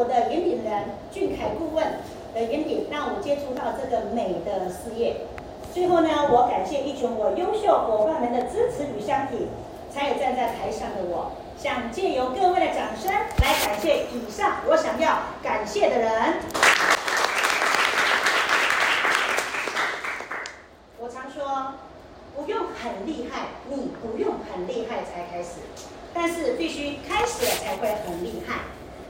我的引领人俊凯顾问的引领，让我接触到这个美的事业。最后呢，我感谢一群我优秀伙伴们的支持与相挺，才有站在台上的我。想借由各位的掌声来感谢以上我想要感谢的人。我常说，不用很厉害，你不用很厉害才开始，但是必须开始了才会很厉害。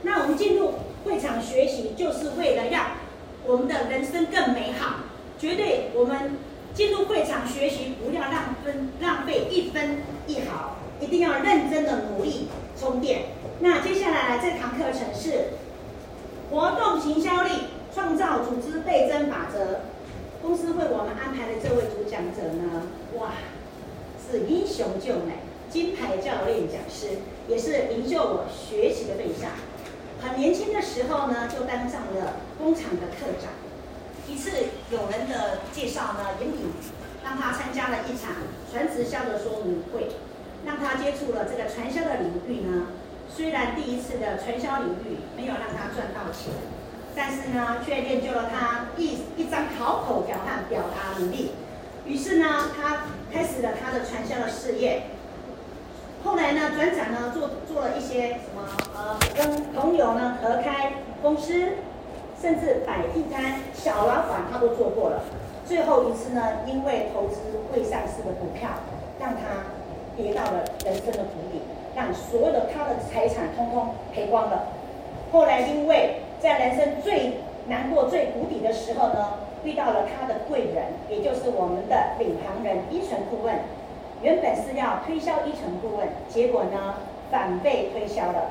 那我们进入会场学习，就是为了让我们的人生更美好。绝对，我们进入会场学习，不要浪分浪费一分一毫，一定要认真的努力充电。那接下来这堂课程是活动行销力，创造组织倍增法则。公司为我们安排的这位主讲者呢，哇，是英雄救美，金牌教练讲师，也是营救我学习的对象。很年轻的时候呢，就当上了工厂的课长。一次有人的介绍呢，引领让他参加了一场传直销的说明会，让他接触了这个传销的领域呢。虽然第一次的传销领域没有让他赚到钱，但是呢，却练就了他一一张好口表和表达能力。于是呢，他开始了他的传销的事业。后来呢，转展呢，做做了一些什么呃，跟朋友呢合开公司。甚至摆地摊、小老板他都做过了。最后一次呢，因为投资未上市的股票，让他跌到了人生的谷底，让所有的他的财产通通赔光了。后来因为在人生最难过、最谷底的时候呢，遇到了他的贵人，也就是我们的领航人依纯顾问。原本是要推销依纯顾问，结果呢反被推销了，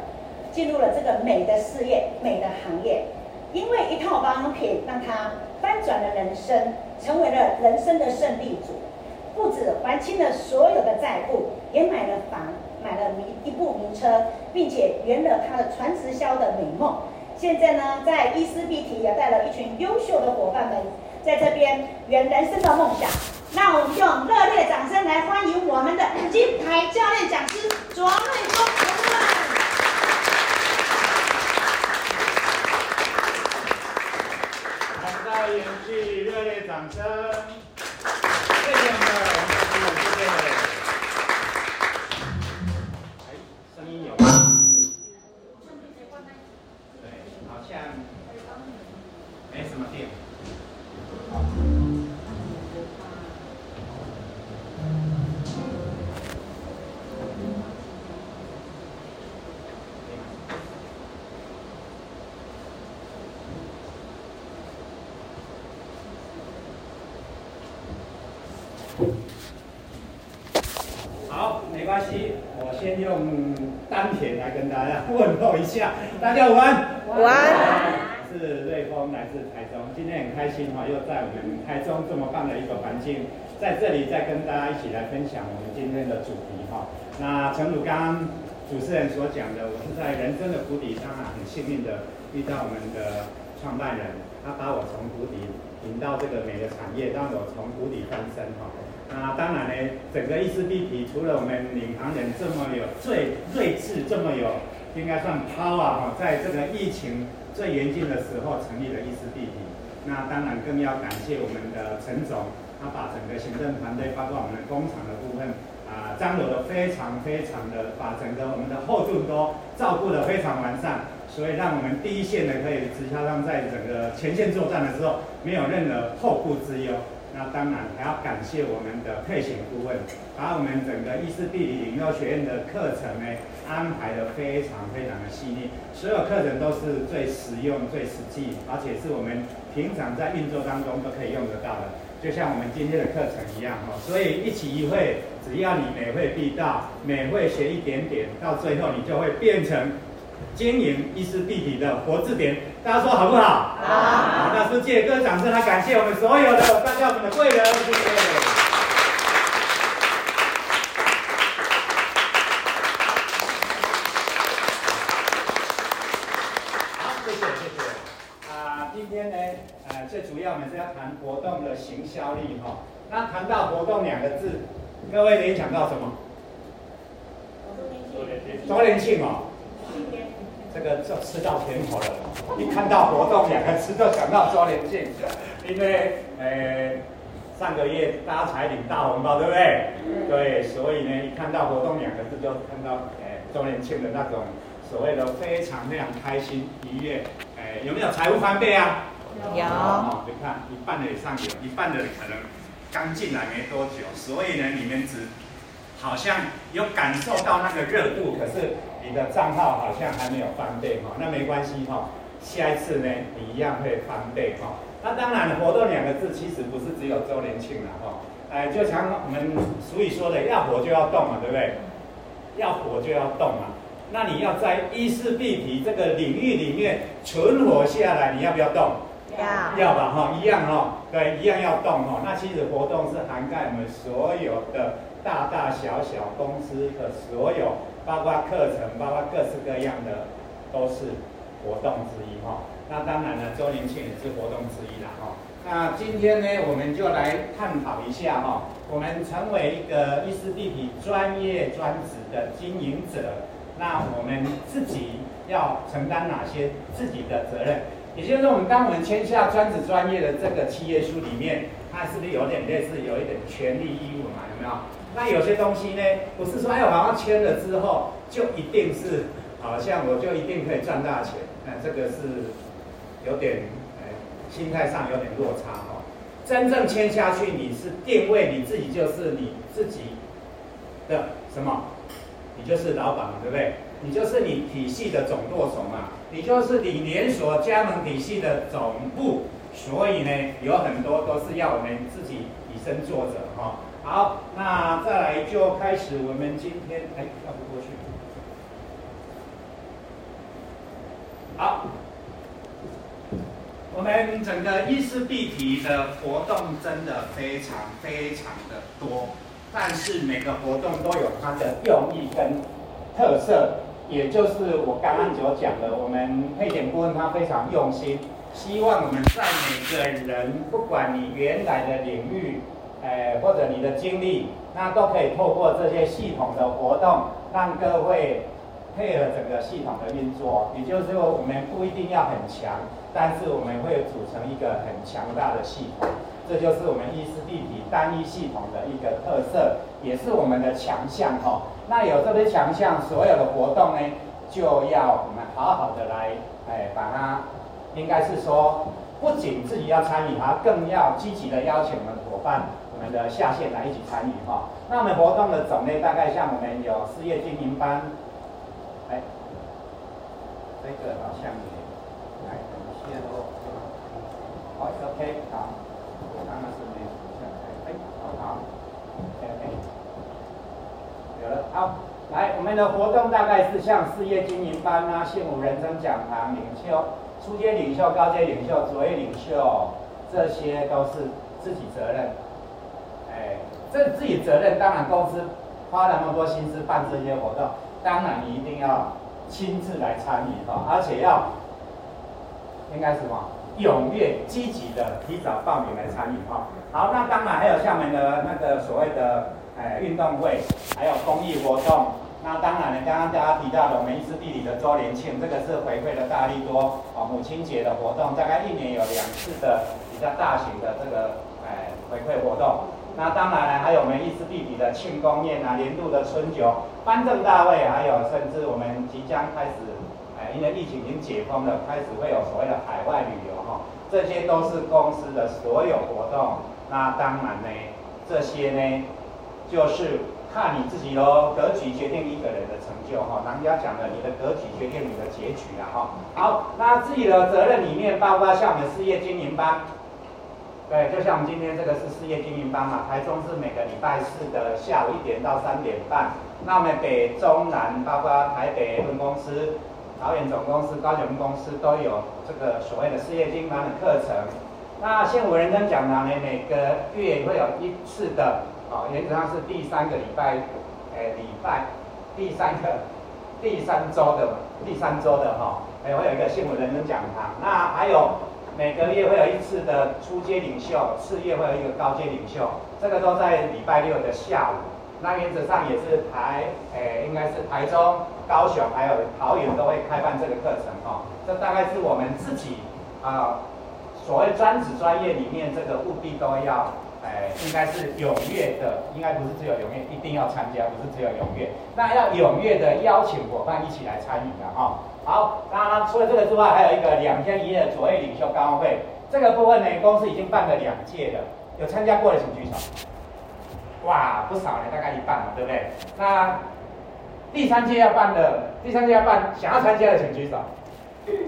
进入了这个美的事业、美的行业。因为一套保养品让他翻转了人生，成为了人生的胜利组，不止还清了所有的债务，也买了房，买了名一部名车，并且圆了他的传直销的美梦。现在呢，在伊思碧缇也带了一群优秀的伙伴们在这边圆人生的梦想。让我们用热烈掌声来欢迎我们的金牌教练讲师卓瑞峰。延续热烈掌声，下，大家午安。午安。我是瑞丰，来自台中，今天很开心哈，又在我们台中这么棒的一个环境，在这里再跟大家一起来分享我们今天的主题哈。那陈鲁刚刚主持人所讲的，我是在人生的谷底上啊，很幸运的遇到我们的创办人，他把我从谷底引到这个美的产业，让我从谷底翻身哈。那当然呢，整个伊丝碧媞除了我们领航人这么有最睿智，这么有应该算 power 哈，在这个疫情最严峻的时候成立了一丝碧媞。那当然更要感谢我们的陈总，他把整个行政团队，包括我们的工厂的部分啊，张罗的非常非常的，把整个我们的后盾都照顾得非常完善，所以让我们第一线的可以直销商在整个前线作战的时候没有任何后顾之忧。那当然还要感谢我们的配型顾问，把我们整个伊丝碧媞领袖学院的课程呢安排得非常非常的细腻，所有课程都是最实用、最实际，而且是我们平常在运作当中都可以用得到的，就像我们今天的课程一样哦。所以一起一会，只要你每会必到，每会学一点点，到最后你就会变成。经营伊丝碧媞的活字典，大家说好不好？好。好，那是借各掌声来感谢我们所有的大家我们的贵人，谢谢。好，谢谢谢谢。啊，今天呢，呃，最主要我们是要谈活动的行销力哈。那谈到活动两个字，各位联想到什么？周年庆。周年庆哦。这个就吃到甜头了。一看到活动两个字就想到周年庆，因为呃上个月大家才领大红包，对不对？嗯、对，所以呢，一看到活动两个字就看到呃周年庆的那种所谓的非常非常开心愉悦。呃，有没有财务翻倍啊？有。哦，你看一半的以上有，一半的可能刚进来没多久，所以呢，你们只好像有感受到那个热度，可是。你的账号好像还没有翻倍哈，那没关系哈，下一次呢，你一样会翻倍哈。那当然，活动两个字其实不是只有周年庆了哈，哎，就像我们俗语说的，要活就要动嘛，对不对？要活就要动嘛。那你要在衣食必提这个领域里面存活下来，你要不要动？要，要吧哈，一样哈，对，一样要动哈。那其实活动是涵盖我们所有的大大小小公司的所有。包括课程，包括各式各样的，都是活动之一哈。那当然了，周年庆也是活动之一啦哈。那今天呢，我们就来探讨一下哈，我们成为一个伊思必提专业专职的经营者，那我们自己要承担哪些自己的责任？也就是说，我们当我们签下专职专业的这个契约书里面，它是不是有点类似有一点权利义务嘛？有没有？那有些东西呢，不是说哎，我好像签了之后就一定是，好像我就一定可以赚大钱，那这个是有点哎，心态上有点落差哈。真正签下去，你是定位你自己就是你自己的什么？你就是老板嘛，对不对？你就是你体系的总舵手嘛，你就是你连锁加盟体系的总部，所以呢，有很多都是要我们自己以身作则哈。好，那再来就开始我们今天，哎，跳不过去。好，我们整个伊思必提的活动真的非常非常的多，但是每个活动都有它的用意跟特色，也就是我刚刚所讲的，我们配点顾问他非常用心，希望我们在每个人，不管你原来的领域。呃，或者你的经历，那都可以透过这些系统的活动，让各位配合整个系统的运作。也就是说，我们不一定要很强，但是我们会组成一个很强大的系统。这就是我们伊思必提单一系统的一个特色，也是我们的强项哈。那有这些强项，所有的活动呢，就要我们好好的来，哎，把它，应该是说，不仅自己要参与它，更要积极的邀请我们伙伴。我们的下线来一起参与哈，那我们活动的种类大概像我们有事业经营班，哎，这个好像也来等一下哦，好，OK，好，我刚刚是没有下来，哎，好好，OK，有了，好，来，我们的活动大概是像事业经营班啊，幸福人生讲堂领袖、初阶领袖、高阶领袖、卓越领袖，这些都是自己责任。哎这自己责任，当然公司花了那么多心思办这些活动，当然你一定要亲自来参与哈，而且要应该什么？踊跃积极的提早报名来参与哈。好，那当然还有厦门的那个所谓的哎运动会，还有公益活动。那当然呢，刚刚大家提到的我们伊思地理的周年庆，这个是回馈了大力多啊母亲节的活动，大概一年有两次的比较大型的这个哎回馈活动。那当然了，还有我们伊思弟弟的庆功宴啊，年度的春酒、颁证大会，还有甚至我们即将开始，哎，因为疫情已经解封了，开始会有所谓的海外旅游哈，这些都是公司的所有活动。那当然呢，这些呢，就是看你自己喽，格局决定一个人的成就哈。人家讲的，你的格局决定你的结局了哈。好，那自己的责任里面，包括像我们事业经营班。对，就像我们今天这个是事业经营班嘛，台中是每个礼拜四的下午一点到三点半。那我们北中南，包括台北分公司、桃园总公司、高雄公司都有这个所谓的事业经营班的课程。那现武人生讲堂呢，每个月会有一次的，哦，原则上是第三个礼拜，哎，礼拜第三个第三周的第三周的哈，还会有一个现武人生讲堂。那还有。每个月会有一次的初阶领袖，次月会有一个高阶领袖，这个都在礼拜六的下午。那原则上也是台，诶，应该是台中、高雄还有桃园都会开办这个课程哦。这大概是我们自己啊，所谓专职专业里面这个务必都要，哎，应该是踊跃的，应该不是只有踊跃，一定要参加，不是只有踊跃，那要踊跃的邀请伙伴一起来参与的哈。好，那除了这个之外，还有一个两天一夜的卓越领袖高峰会，这个部分呢，公司已经办了两届了，有参加过的请举手。哇，不少呢，大概一半了，对不对？那第三届要办的，第三届要办，想要参加的请举手。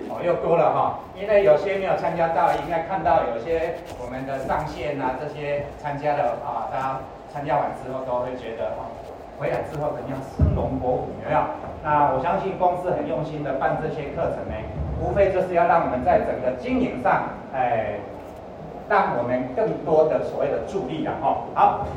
哦，又多了哈，因为有些没有参加到，应该看到有些我们的上线啊，这些参加的啊，大家参加完之后都会觉得，哦，回来之后怎样生龙活虎，有没有？那我相信公司很用心的办这些课程呢，无非就是要让我们在整个经营上，哎，让我们更多的所谓的助力的哈。好。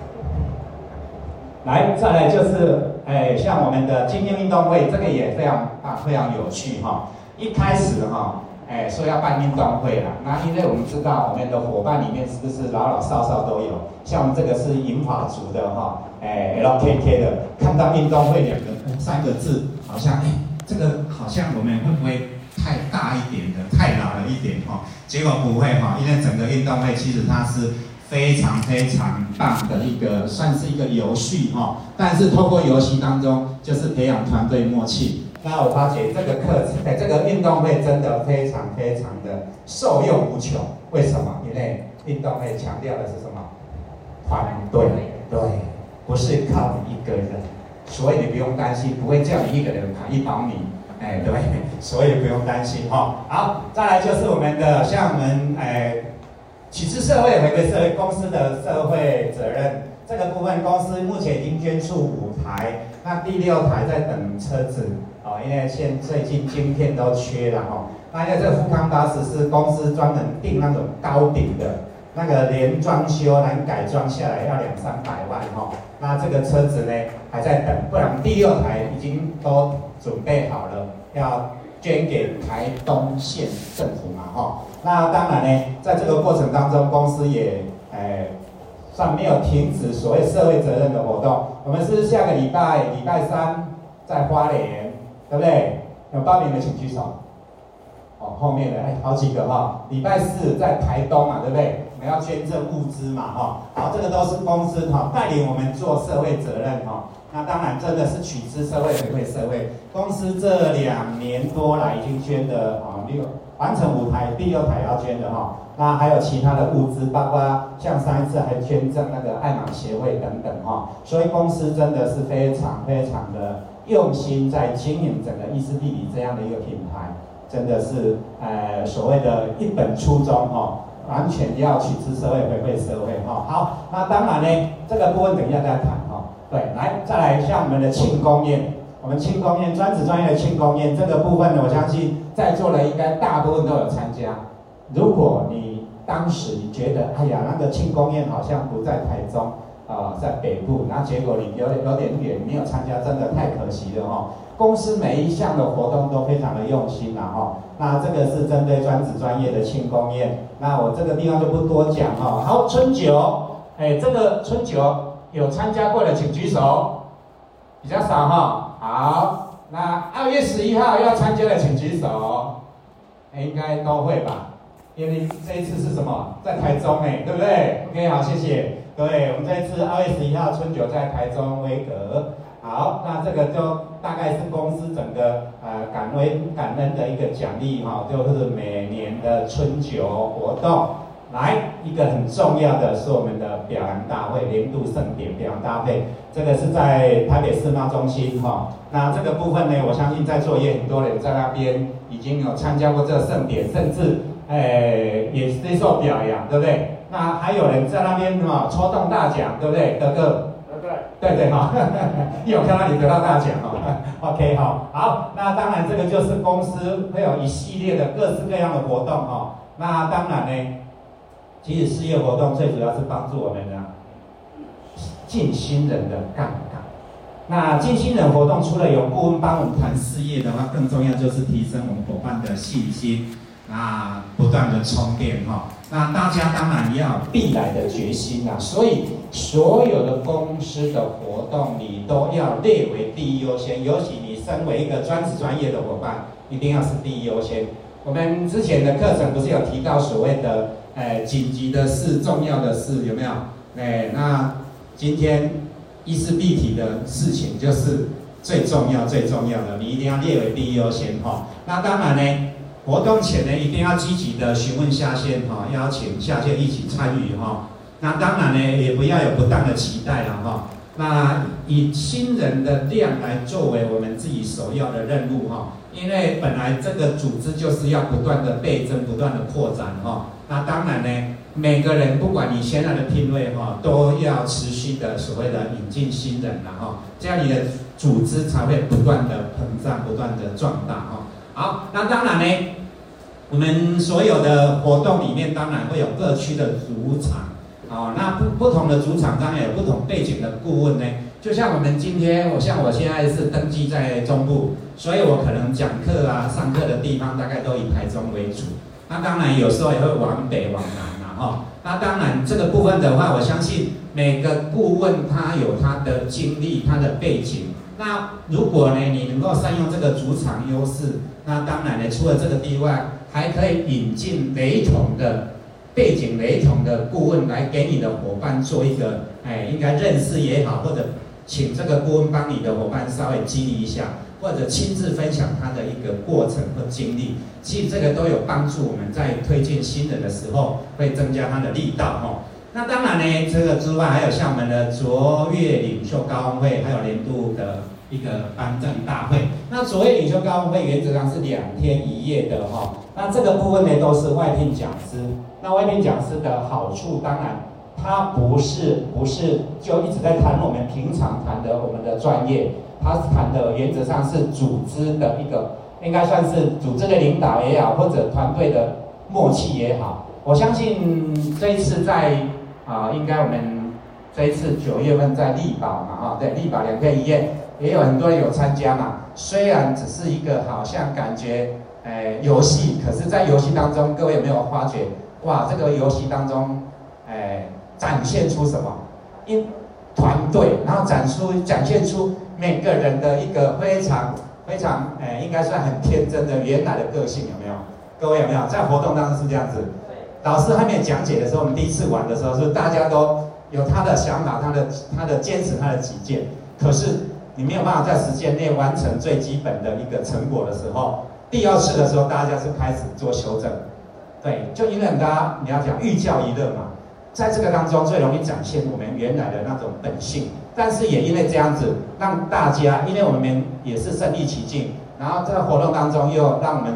来，再来就是，哎，像我们的精英运动会，这个也非常啊，非常有趣哈。一开始哈，哎，说要办运动会了，那因为我们知道我们的伙伴里面是不是老老少少都有，像我们这个是银发族的哈，哎，LKK 的，看到运动会两个三个字，好像哎，这个好像我们会不会太大一点的，太老了一点哈？结果不会哈，因为整个运动会其实它是。非常非常棒的一个，算是一个游戏哈，但是透过游戏当中，就是培养团队默契。那我发觉这个课程，哎，这个运动会真的非常非常的受用无穷。为什么？因为运动会强调的是什么？团队，对，不是靠你一个人，所以你不用担心，不会叫你一个人跑一百米，哎，对，所以不用担心哈。好，再来就是我们的像我们哎。启智社会回归社会公司的社会责任这个部分，公司目前已经捐出五台，那第六台在等车子哦，因为现最近晶片都缺了哈。那因为这个富康巴士是公司专门订那种高顶的，那个连装修连改装下来要两三百万哈。那这个车子呢还在等，不然第六台已经都准备好了要。捐给台东县政府嘛，哈，那当然呢，在这个过程当中，公司也，哎，算没有停止所谓社会责任的活动。我们是下个礼拜礼拜三在花莲，对不对？有报名的请举手。哦，后面的哎，好几个哈。礼拜四在台东嘛，对不对？我们要捐赠物资嘛，哈。好，这个都是公司哈带领我们做社会责任哈。那当然，真的是取之社会，回馈社会。公司这两年多来已经捐的啊六完成五台，第六台要捐的哈。那还有其他的物资，包括像上一次还捐赠那个爱玛协会等等哈。所以公司真的是非常非常的用心在经营整个伊丝碧媞这样的一个品牌，真的是呃所谓的一本初衷哈，完全要取之社会，回馈社会哈。好，那当然呢，这个部分等一下再谈哈。对，来再来像我们的庆功宴，我们庆功宴专职专业的庆功宴这个部分呢，我相信在座的应该大部分都有参加。如果你当时你觉得，哎呀，那个庆功宴好像不在台中啊、在北部，那结果你有有点远，没有参加，真的太可惜了哈、哦。公司每一项的活动都非常的用心了哈、哦。那这个是针对专职专业的庆功宴，那我这个地方就不多讲哈、哦。好，春酒，哎，这个春酒。有参加过的请举手，比较少哈。好，那二月十一号要参加的请举手，应该都会吧？因为这一次是什么？在台中哎，对不对？OK，好，谢谢。对，我们这次二月十一号春酒在台中威格。好，那这个就大概是公司整个呃感恩感恩的一个奖励哈，就是每年的春酒活动。来一个很重要的是我们的表扬大会，年度盛典表扬大会，这个是在台北世贸中心哈。那这个部分呢，我相信在座也很多人在那边已经有参加过这个盛典，甚至诶也接受表扬，对不对？那还有人在那边哈抽中大奖，对不对？哥哥，对对对哈，有看到你得到大奖哈。OK 哈，好，那当然这个就是公司会有一系列的各式各样的活动哈。那当然呢。其实事业活动最主要是帮助我们呢，进新人的杠杆。那进新人活动除了有顾问帮我们谈事业的话，更重要就是提升我们伙伴的信心，那不断的充电哈。那大家当然要必来的决心呐。所以所有的公司的活动你都要列为第一优先，尤其你身为一个专职专业的伙伴，一定要是第一优先。我们之前的课程不是有提到所谓的，呃，紧急的事、重要的事有没有？哎，那今天一事必提的事情就是最重要、最重要的，你一定要列为第一优先哈。那当然呢，活动前呢，一定要积极的询问下线哈，邀请下线一起参与哈。那当然呢，也不要有不当的期待了哈。那以新人的量来作为我们自己首要的任务哈，因为本来这个组织就是要不断的倍增、不断的扩展哈。那当然呢，每个人不管你现在的定位哈，都要持续的所谓的引进新人了哈，这样你的组织才会不断的膨胀、不断的壮大哈。好，那当然呢，我们所有的活动里面当然会有各区的主场。哦，那不不同的主场当然有不同背景的顾问呢。就像我们今天，我像我现在是登记在中部，所以我可能讲课啊、上课的地方大概都以台中为主。那当然有时候也会往北、往南啦，哈。那当然这个部分的话，我相信每个顾问他有他的经历、他的背景。那如果呢，你能够善用这个主场优势，那当然呢，除了这个地外，还可以引进雷同的。背景雷同的顾问来给你的伙伴做一个，哎，应该认识也好，或者请这个顾问帮你的伙伴稍微激励一下，或者亲自分享他的一个过程和经历，其实这个都有帮助我们在推荐新人的时候会增加他的力道哈。那当然呢，这个之外还有像我们的卓越领袖高峰会，还有年度的一个颁证大会。那卓越领袖高峰会原则上是两天一夜的哈。那这个部分呢，都是外聘讲师。那外聘讲师的好处，当然，他不是不是就一直在谈我们平常谈的我们的专业，他谈的原则上是组织的一个，应该算是组织的领导也好，或者团队的默契也好。我相信这一次在啊，应该我们这一次九月份在力宝嘛，哈，对，力宝两天一夜，也有很多人有参加嘛。虽然只是一个好像感觉，诶，游戏，可是，在游戏当中，各位有没有发觉？哇，这个游戏当中，哎，展现出什么？因团队，然后展出展现出每个人的一个非常非常，哎，应该算很天真的原来的个性，有没有？各位有没有？在活动当中是这样子，老师还没有讲解的时候，我们第一次玩的时候，是大家都有他的想法，他的他的坚持，他的己见。可是你没有办法在时间内完成最基本的一个成果的时候，第二次的时候，大家是开始做修正。对，就因为大家你要讲寓教于乐嘛，在这个当中最容易展现我们原来的那种本性，但是也因为这样子，让大家，因为我们也是身临其境，然后这个活动当中又让我们，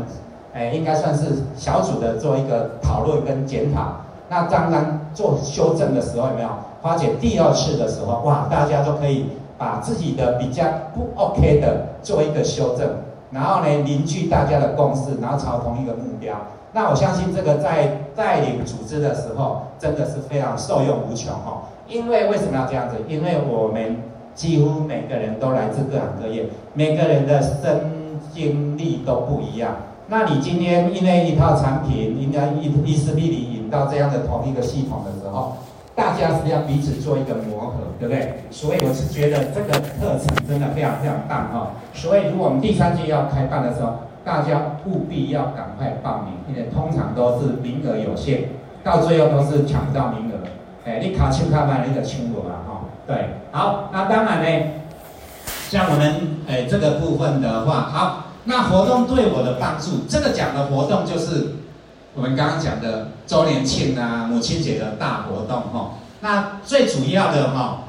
哎，应该算是小组的做一个讨论跟检讨。那当然做修正的时候有没有花姐第二次的时候，哇，大家都可以把自己的比较不 OK 的做一个修正，然后呢凝聚大家的共识，然后朝同一个目标。那我相信这个在带领组织的时候，真的是非常受用无穷哈。因为为什么要这样子？因为我们几乎每个人都来自各行各业，每个人的生经历都不一样。那你今天因为一套产品，应该一一丝必理引到这样的同一个系统的时候，大家是要彼此做一个磨合，对不对？所以我是觉得这个课程真的非常非常棒哈。所以如果我们第三季要开办的时候，大家务必要赶快报名，因为通常都是名额有限，到最后都是抢不到名额。哎，你卡清卡办那个清我了哈。对，好，那当然呢，像我们哎这个部分的话，好，那活动对我的帮助，这个讲的活动就是我们刚刚讲的周年庆啊、母亲节的大活动哈。那最主要的哈。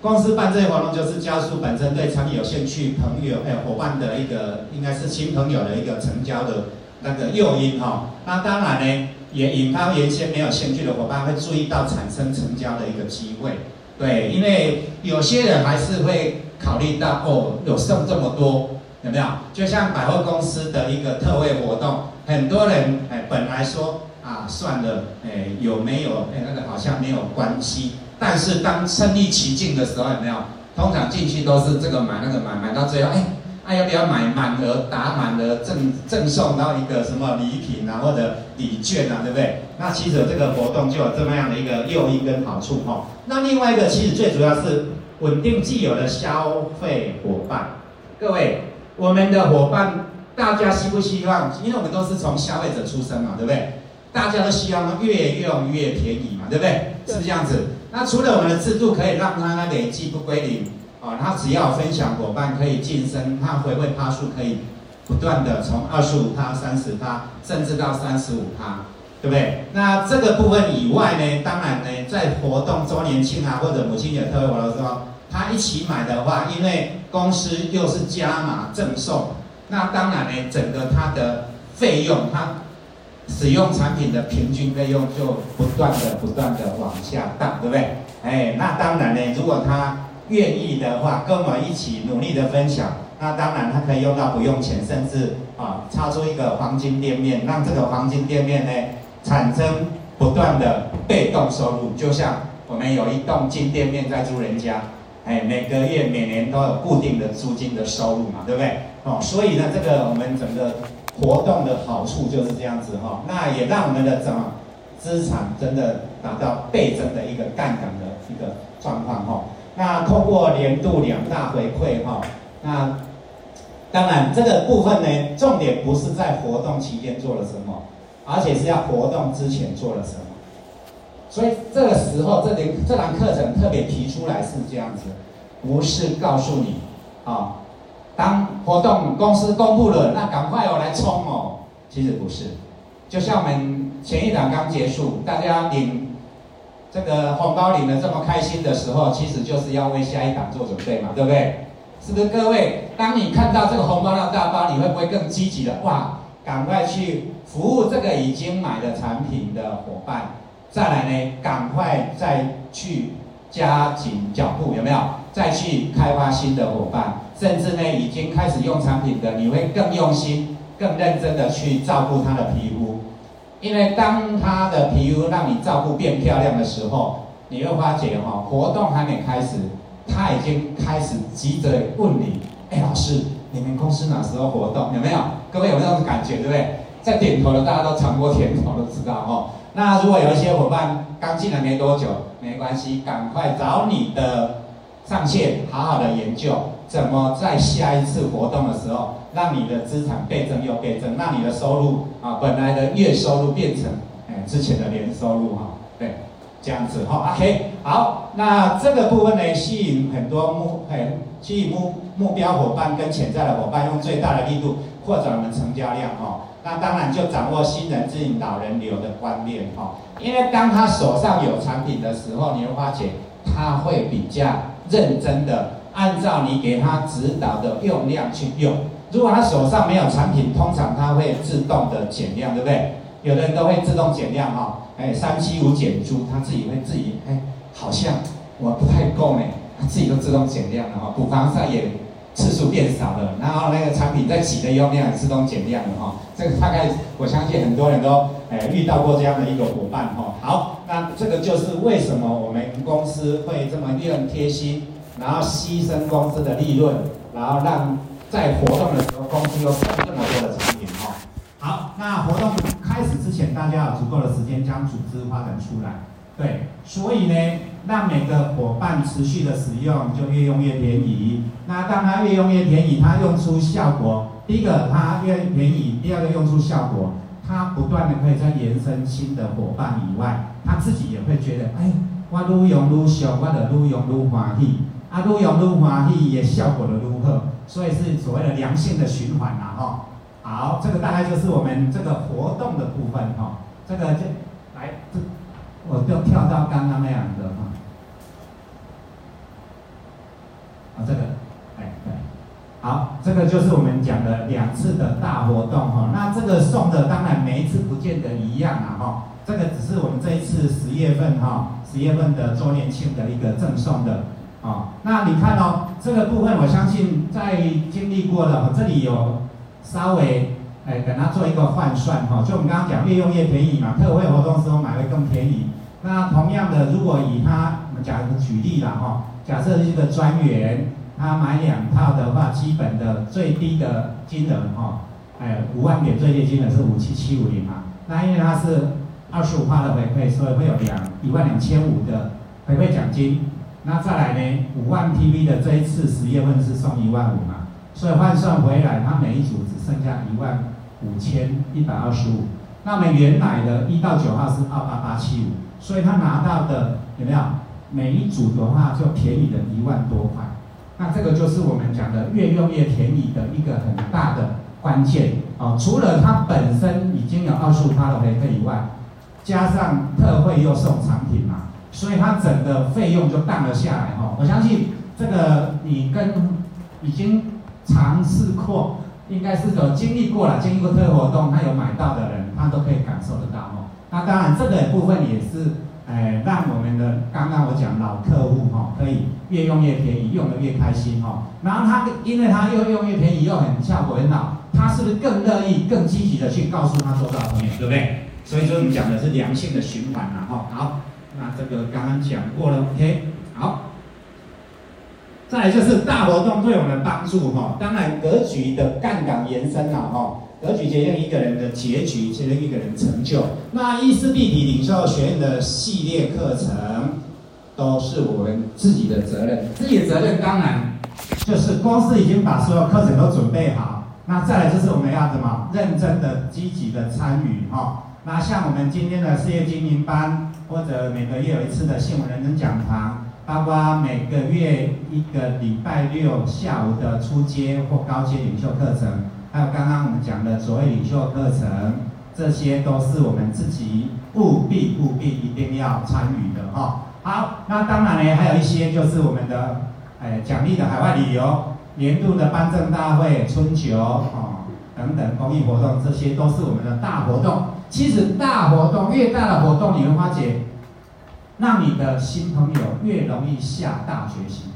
公司办这些活动，就是加速本身对产品有兴趣朋友、哎伙伴的一个，应该是新朋友的一个成交的那个诱因哈。那当然呢，也引发原先没有兴趣的伙伴会注意到产生成交的一个机会。对，因为有些人还是会考虑到哦，有剩这么多，有没有？就像百货公司的一个特惠活动，很多人哎本来说啊算了，哎有没有哎那个好像没有关系。但是当身历其境的时候，有没有？通常进去都是这个买那个买，买到最后，哎，哎要不要买满额打满额赠赠送到一个什么礼品啊，或者礼券啊，对不对？那其实这个活动就有这么样的一个诱因跟好处哈、那另外一个其实最主要是稳定既有的消费伙伴，各位，我们的伙伴，大家希不希望？因为我们都是从消费者出身嘛，对不对？大家都希望越用越便宜嘛，对不对？是不是这样子？那除了我们的制度可以让它累计不归零，哦，他只要分享伙伴可以晋升，他回馈趴数可以不断的从二十五趴、三十趴，甚至到三十五趴，对不对？那这个部分以外呢，当然呢，在活动周年庆啊，或者母亲节特惠活动的时候，他一起买的话，因为公司又是加码赠送，那当然呢，整个它的费用，它使用产品的平均费用就不断的、不断的往下降，对不对？哎，那当然呢，如果他愿意的话，跟我们一起努力的分享，那当然他可以用到不用钱，甚至啊，插出一个黄金店面，让这个黄金店面呢产生不断的被动收入，就像我们有一栋金店面在租人家。哎，每个月、每年都有固定的租金的收入嘛，对不对？哦，所以呢，这个我们整个活动的好处就是这样子哈、哦。那也让我们的什么资产真的达到倍增的一个杠杆的一个状况哈。那通过年度两大回馈哈、哦，那当然这个部分呢，重点不是在活动期间做了什么，而且是要活动之前做了什么。所以这个时候，这里这堂课程特别提出来是这样子，不是告诉你，啊，当活动公司公布了，那赶快我来冲哦。其实不是，就像我们前一档刚结束，大家领这个红包领得这么开心的时候，其实就是要为下一档做准备嘛，对不对？是不是各位？当你看到这个红包量大包，你会不会更积极的哇？赶快去服务这个已经买的产品的伙伴。再来呢，赶快再去加紧脚步，有没有？再去开发新的伙伴，甚至呢，已经开始用产品的，你会更用心、更认真的去照顾他的皮肤，因为当他的皮肤让你照顾变漂亮的时候，你会发觉哈，活动还没开始，他已经开始急着问你，哎，老师，你们公司哪时候活动？有没有？各位有没有这种感觉？对不对？在点头的大家都尝过甜头，都知道哦。那如果有一些伙伴刚进来没多久，没关系，赶快找你的上线，好好的研究怎么在下一次活动的时候，让你的资产倍增又倍增，让你的收入啊，本来的月收入变成哎之前的年收入哈，对，这样子哈，OK，好，那这个部分呢，吸引很多目哎，吸引目目标伙伴跟潜在的伙伴，用最大的力度扩展我们成交量哈。那当然就掌握新人指引老人流的观念哈，因为当他手上有产品的时候，你会发现他会比较认真的按照你给他指导的用量去用。如果他手上没有产品，通常他会自动的减量，对不对？有的人都会自动减量哈，哎，三七五减出，他自己会自己哎，好像我不太够呢，他自己都自动减量了哈，补防晒也。次数变少了，然后那个产品在挤的用量自动减量了哈。这个大概我相信很多人都诶遇到过这样的一个伙伴哈。好，那这个就是为什么我们公司会这么令贴心，然后牺牲公司的利润，然后让在活动的时候公司又送这么多的产品哈。好，那活动开始之前，大家有足够的时间将组织发展出来。对，所以呢，让每个伙伴持续的使用，就越用越便宜。那当他越用越便宜，他用出效果。第一个，他越便宜；第二个，用出效果，他不断的可以再延伸新的伙伴以外，他自己也会觉得，哎，我愈用愈俗，我的愈用愈欢喜，啊，愈用愈欢喜，也效果的如何，所以是所谓的良性的循环呐，哈。好，这个大概就是我们这个活动的部分，哈。这个就来这。我就跳到刚刚那样的哈，啊，这个，哎对，好，这个就是我们讲的两次的大活动哈。那这个送的当然每一次不见得一样啊哈，这个只是我们这一次十月份哈，十月份的周年庆的一个赠送的啊。那你看哦，这个部分我相信在经历过的，这里有稍微。哎，给他做一个换算哈，就我们刚刚讲，越用越便宜嘛，特惠活动时候买会更便宜。那同样的，如果以他，我们讲一个举例了哈，假设一个专员，他买两套的话，基本的最低的金额哈，哎，五万点最低金额是五七七五零嘛。那因为它是二十五趴的回馈，所以会有两一万两千五的回馈奖金。那再来呢，五万 TV 的这一次十月份是送一万五嘛。所以换算回来，他每一组只剩下一万五千一百二十五。那么原来的一到九号是二八八七五，所以他拿到的有没有？每一组的话就便宜了一万多块。那这个就是我们讲的越用越便宜的一个很大的关键啊！除了它本身已经有二十五趴的回馈以外，加上特惠又送产品嘛，所以它整个费用就降了下来哈。我相信这个你跟已经尝试过，应该是有经历过了，经历过特惠活动，他有买到的人，他都可以感受得到哦。那当然这个部分也是。哎，让我们的刚刚我讲老客户哈，可以越用越便宜，用得越开心哈。然后他因为他又用越便宜，又很效果很好，他是不是更乐意、更积极的去告诉他周遭朋友，对不对？所以说我们讲的是良性的循环啊哈。好，那这个刚刚讲过了，OK，好。再来就是大活动对我们的帮助哈，当然格局的杠杆延伸了哈。格局决定一个人的结局，决定一个人成就。那伊丝碧媞领袖学院的系列课程，都是我们自己的责任。自己的责任当然就是公司已经把所有课程都准备好，那再来就是我们要怎么认真的、积极的参与哈。那像我们今天的事业经营班，或者每个月有一次的新闻人生讲堂，包括每个月一个礼拜六下午的初阶或高阶领袖课程。还有刚刚我们讲的所谓领袖课程，这些都是我们自己务必务必一定要参与的哈。好，那当然呢，还有一些就是我们的哎奖励的海外旅游、年度的颁证大会、春酒哦等等公益活动，这些都是我们的大活动。其实大活动越大的活动，你会发觉，让你的新朋友越容易下大决心，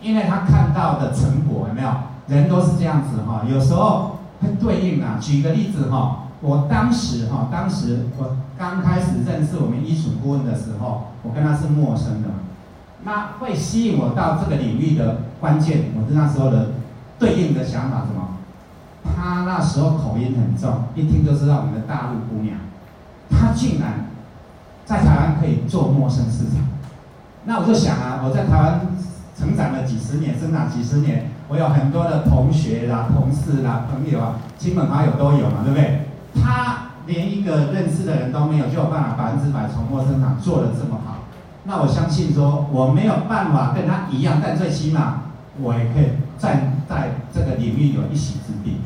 因为他看到的成果有没有？人都是这样子哈，有时候会对应啊。举个例子哈，我当时哈，当时我刚开始认识我们医术顾问的时候，我跟他是陌生的。那会吸引我到这个领域的关键，我是那时候的对应的想法什么？他那时候口音很重，一听就知道我们的大陆姑娘。他竟然在台湾可以做陌生市场，那我就想啊，我在台湾成长了几十年，生长几十年。我有很多的同学啦、同事啦、朋友啊、亲朋好友都有嘛，对不对？他连一个认识的人都没有，就有办法百分之百从陌生场做得这么好。那我相信说，我没有办法跟他一样，但最起码我也可以站在这个领域有一席之地，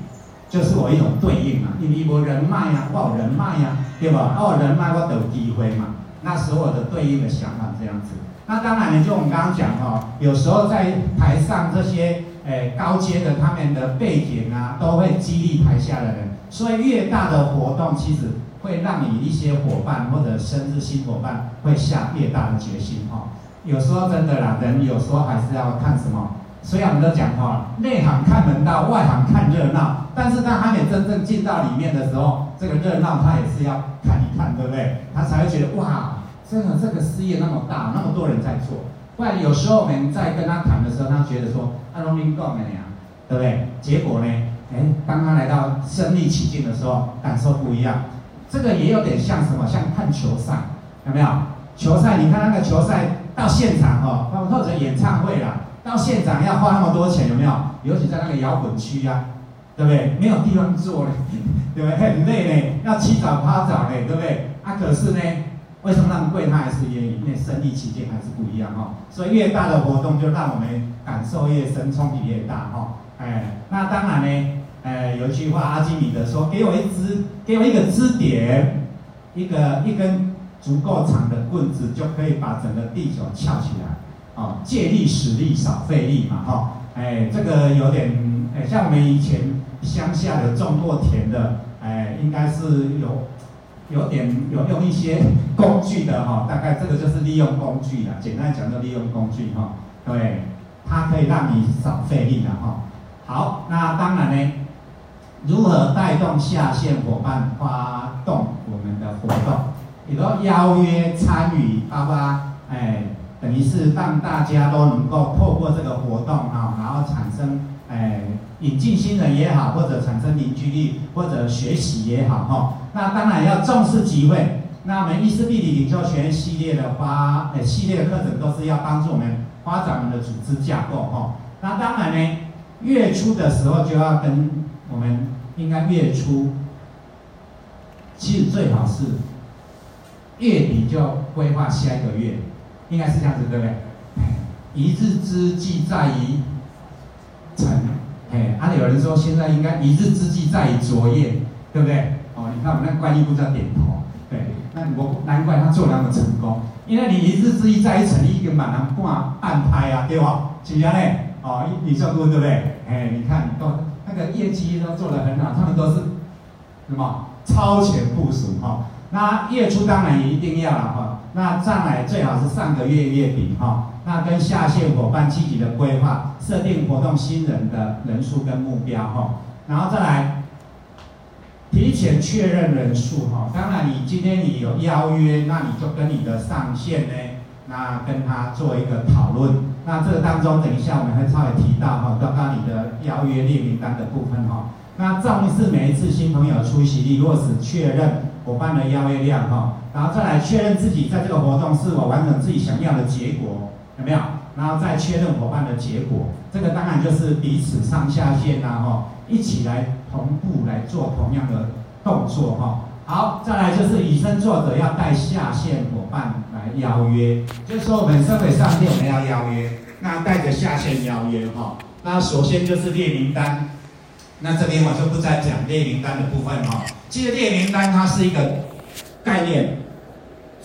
就是我一种对应嘛。因为我人脉呀、啊，我有人脉呀、啊，对吧？我有人脉，我有机会嘛。那时候我的对应的想法这样子。那当然呢，就我们刚刚讲哈，有时候在台上这些。哎，高阶的他们的背景啊，都会激励台下的人，所以越大的活动，其实会让你一些伙伴或者甚至新伙伴会下越大的决心哈。有时候真的啦，人有时候还是要看什么，所以我们都讲哈，内行看门道，外行看热闹。但是当他们真正进到里面的时候，这个热闹他也是要看一看，对不对？他才会觉得哇，真的这个事业那么大，那么多人在做。不然有时候我们在跟他谈的时候，他觉得说。他拢恁讲的呀，对不对？结果呢？哎，当他来到身临其境的时候，感受不一样。这个也有点像什么？像看球赛，有没有？球赛，你看那个球赛到现场哦，或者演唱会啦，到现场要花那么多钱，有没有？尤其在那个摇滚区呀，对不对？没有地方坐嘞，对不对？很累嘞，要起早趴早嘞，对不对？啊，可是呢？为什么那么贵？它还是愿意，因为身临其境还是不一样哈。所以越大的活动，就让我们感受越深，冲击越大哈。哎，那当然呢，哎，有一句话，阿基米德说：“给我一支，给我一个支点，一个一根足够长的棍子，就可以把整个地球翘起来。”哦，借力使力，少费力嘛哈。哎，这个有点哎，像我们以前乡下的种过田的，哎，应该是有。有点有用一些工具的哈，大概这个就是利用工具的，简单讲就利用工具哈，对，它可以让你少费力的哈。好，那当然呢，如何带动下线伙伴发动我们的活动？比如邀约参与，包括哎，等于是让大家都能够透过这个活动哈，然后产生哎。引进新人也好，或者产生凝聚力，或者学习也好，哈，那当然要重视机会。那我们伊丝碧媞领袖学院系列的发，诶，系列的课程都是要帮助我们发展我们的组织架构，哈。那当然呢，月初的时候就要跟我们应该月初，其实最好是月底就规划下一个月，应该是这样子，对不对？一日之计在于成，哎，啊，有人说现在应该一日之计在于昨夜，对不对？哦，你看我们那观音菩萨点头，对，那我难怪他做那么成功，因为你一日之计在于晨，你已经马上挂半拍啊，对吧？请问呢？哦，你说对不对？哎，你看都那个业绩都做得很好，他们都是什么超前部署哈、哦？那月初当然也一定要了哈、哦，那上来最好是上个月月底哈。哦那跟下线伙伴积极的规划，设定活动新人的人数跟目标哈，然后再来提前确认人数哈。当然，你今天你有邀约，那你就跟你的上线呢，那跟他做一个讨论。那这个当中，等一下我们会稍微提到哈，刚刚你的邀约列名单的部分哈。那重视每一次新朋友出席率，落实确认伙伴的邀约量哈，然后再来确认自己在这个活动是否完成自己想要的结果。有没有？然后再确认伙伴的结果，这个当然就是彼此上下线呐，哈，一起来同步来做同样的动作，哈。好，再来就是以身作则，要带下线伙伴来邀约，就是说我们社会上线我们要邀约，那带着下线邀约，哈。那首先就是列名单，那这边我就不再讲列名单的部分，哈。其实列名单它是一个概念。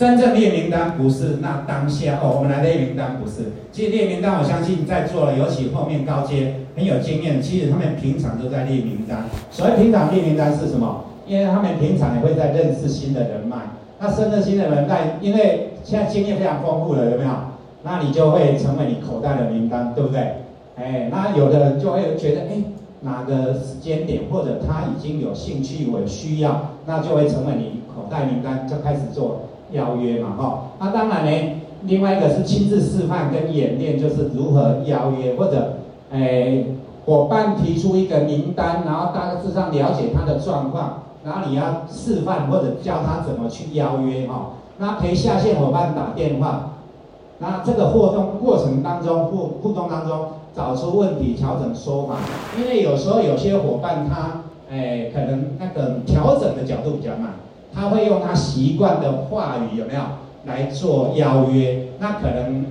真正列名单不是那当下哦，我们来列名单不是。其实列名单，我相信在座的，尤其后面高阶很有经验，其实他们平常都在列名单。所谓平常列名单是什么？因为他们平常也会在认识新的人脉。那深入新的人脉，因为现在经验非常丰富了，有没有？那你就会成为你口袋的名单，对不对？哎，那有的人就会觉得，哎，哪个时间点或者他已经有兴趣或需要，那就会成为你口袋名单，就开始做。邀约嘛，哈，那当然呢，另外一个是亲自示范跟演练，就是如何邀约，或者，诶，伙伴提出一个名单，然后大致上了解他的状况，然后你要示范或者教他怎么去邀约，哈，那陪下线伙伴打电话，那这个互动过程当中互互动当中找出问题，调整说法，因为有时候有些伙伴他，诶，可能那个调整的角度比较慢。他会用他习惯的话语有没有来做邀约？那可能，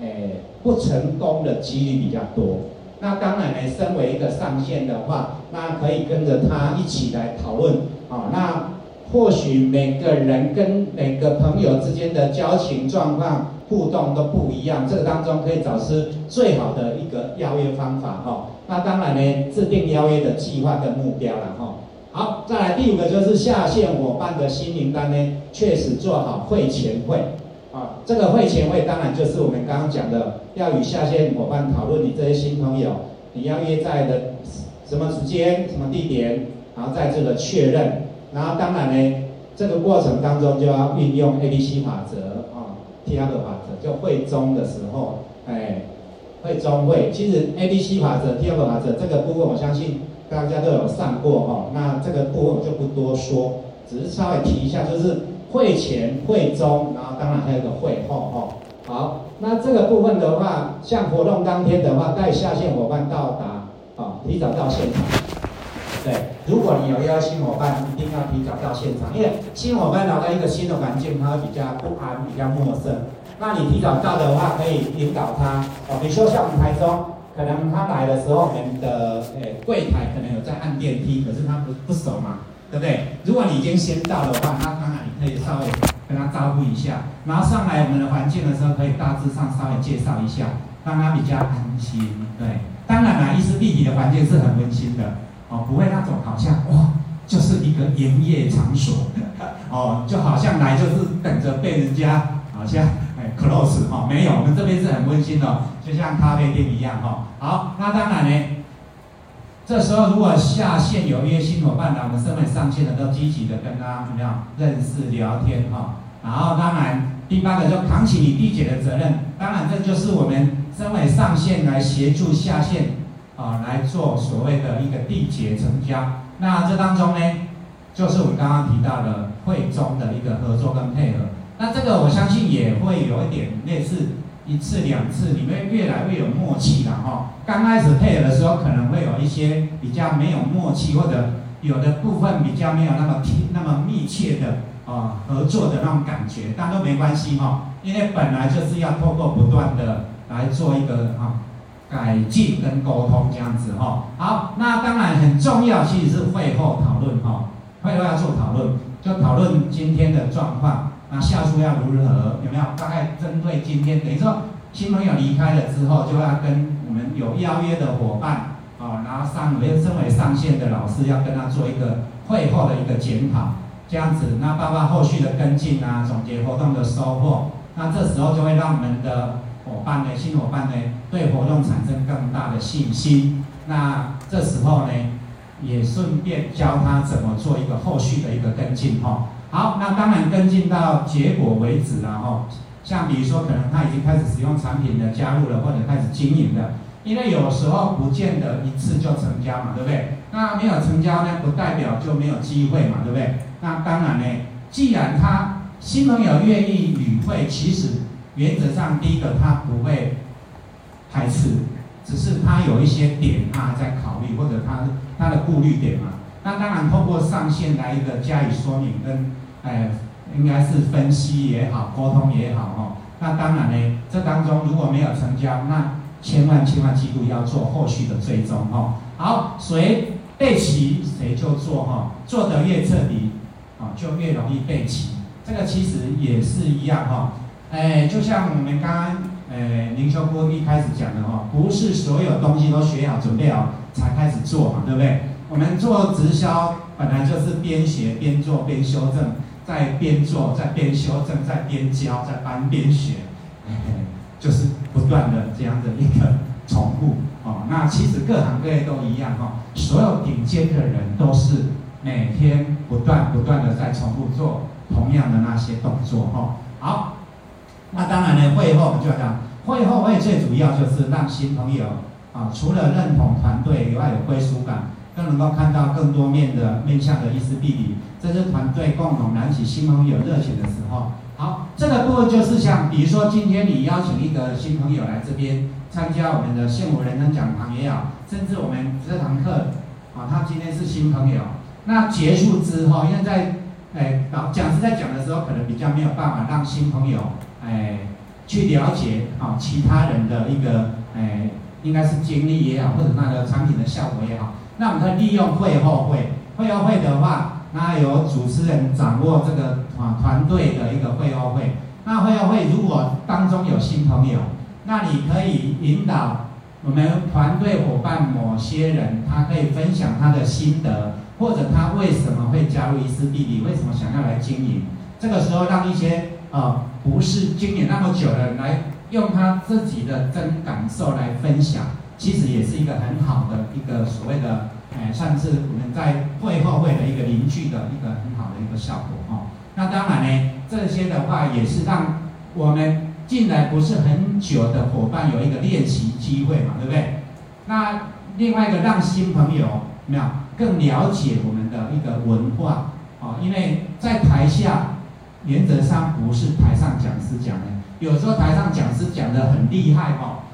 诶，不成功的几率比较多。那当然呢，身为一个上线的话，那可以跟着他一起来讨论。啊，那或许每个人跟每个朋友之间的交情状况互动都不一样，这个当中可以找出最好的一个邀约方法。哈，那当然呢，制定邀约的计划跟目标了。哈。好，再来第五个就是下线伙伴的新名单呢，确实做好会前会，啊，这个会前会当然就是我们刚刚讲的，要与下线伙伴讨论你这些新朋友，你要约在的什么时间、什么地点，然后在这个确认，然后当然呢，这个过程当中就要运用 A B C 法则啊，T R 法则，就会中的时候，哎，会中会，其实 A B C 法则、T R 法则这个部分，我相信。大家都有上过哈，那这个部分就不多说，只是稍微提一下，就是会前、会中，然后当然还有个会后哈。好，那这个部分的话，像活动当天的话，带下线伙伴到达，啊，提早到现场。对，如果你有邀新伙伴，一定要提早到现场，因为新伙伴来到一个新的环境，他会比较不安、比较陌生。那你提早到的话，可以引导他，哦，比如说像我们台中。可能他来的时候，我们的诶柜台可能有在按电梯，可是他不不熟嘛，对不对？如果你已经先到的话，那当然你可以稍微跟他招呼一下，然后上来我们的环境的时候，可以大致上稍微介绍一下，让他比较安心。对，当然啦，伊丝碧媞的环境是很温馨的，哦，不会那种好像哇，就是一个营业场所，哦，就好像来就是等着被人家好像。Close 哈，没有，我们这边是很温馨的，就像咖啡店一样哈。好，那当然呢，这时候如果下线有一些新伙伴的，我们身为上线的都积极的跟他怎么样认识聊天哈。然后当然第八个就扛起你缔结的责任，当然这就是我们身为上线来协助下线啊来做所谓的一个缔结成交。那这当中呢，就是我们刚刚提到的会中的一个合作跟配合。那这个我相信也会有一点类似一次两次，你们越来越有默契了哈。刚开始配合的时候，可能会有一些比较没有默契，或者有的部分比较没有那么贴、那么密切的啊合作的那种感觉，但都没关系哈，因为本来就是要透过不断的来做一个啊改进跟沟通这样子哈。好，那当然很重要，其实是会后讨论哈，会后要做讨论，就讨论今天的状况。那下书要如何？有没有大概针对今天？等于说新朋友离开了之后，就要跟我们有邀约的伙伴啊、然后上为身为上线的老师，要跟他做一个会后的一个检讨，这样子，那包括后续的跟进啊，总结活动的收获，那这时候就会让我们的伙伴呢，新伙伴呢，对活动产生更大的信心。那这时候呢，也顺便教他怎么做一个后续的一个跟进哈。好，那当然跟进到结果为止了哈。像比如说，可能他已经开始使用产品的加入了，或者开始经营的，因为有时候不见得一次就成交嘛，对不对？那没有成交呢，不代表就没有机会嘛，对不对？那当然呢，既然他新朋友愿意与会，其实原则上第一个他不会排斥，只是他有一些点他还在考虑，或者他他的顾虑点嘛。那当然，通过上线来一个加以说明跟，哎，应该是分析也好，沟通也好哈。那当然呢，这当中如果没有成交，那千万千万记住要做后续的追踪哈。好，谁备齐谁就做哈，做得越彻底，啊，就越容易备齐。这个其实也是一样哈。哎，就像我们刚刚，哎，林修哥一开始讲的哈，不是所有东西都学好、准备好才开始做嘛，对不对？我们做直销本来就是边学边做边修正，在边做在边修正在边教在班边学，就是不断的这样的一个重复哦。那其实各行各业都一样哈，所有顶尖的人都是每天不断不断的在重复做同样的那些动作哈。好，那当然呢，会后我们就要讲，会后会最主要就是让新朋友啊，除了认同团队以外，有归属感。更能够看到更多面的面向的伊丝碧媞，这是团队共同燃起新朋友热情的时候。好，这个部分就是像，比如说今天你邀请一个新朋友来这边参加我们的幸福人生讲堂也好，甚至我们这堂课，啊，他今天是新朋友，那结束之后，因为在，哎，讲师在讲的时候，可能比较没有办法让新朋友，哎，去了解啊其他人的一个，哎，应该是经历也好，或者那个产品的效果也好。那我们可以利用会后会，会后会的话，那由主持人掌握这个啊团队的一个会后会。那会后会如果当中有新朋友，那你可以引导我们团队伙伴某些人，他可以分享他的心得，或者他为什么会加入伊思弟弟，为什么想要来经营。这个时候让一些啊不是经营那么久的人来用他自己的真感受来分享。其实也是一个很好的一个所谓的，哎，算是我们在会后会的一个凝聚的一个很好的一个效果哦。那当然呢，这些的话也是让我们进来不是很久的伙伴有一个练习机会嘛，对不对？那另外一个让新朋友没有更了解我们的一个文化哦，因为在台下原则上不是台上讲师讲的，有时候台上讲师讲的很厉害哦。